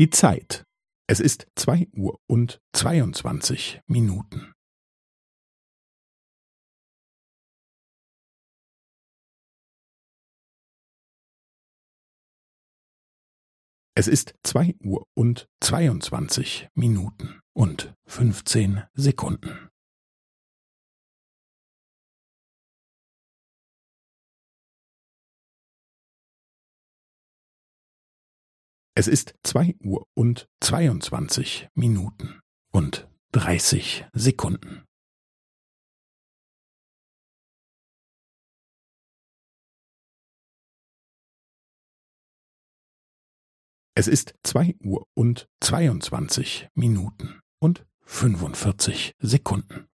Die Zeit. Es ist zwei Uhr und zweiundzwanzig Minuten. Es ist zwei Uhr und zweiundzwanzig Minuten und fünfzehn Sekunden. Es ist zwei Uhr und zweiundzwanzig Minuten und dreißig Sekunden. Es ist zwei Uhr und zweiundzwanzig Minuten und fünfundvierzig Sekunden.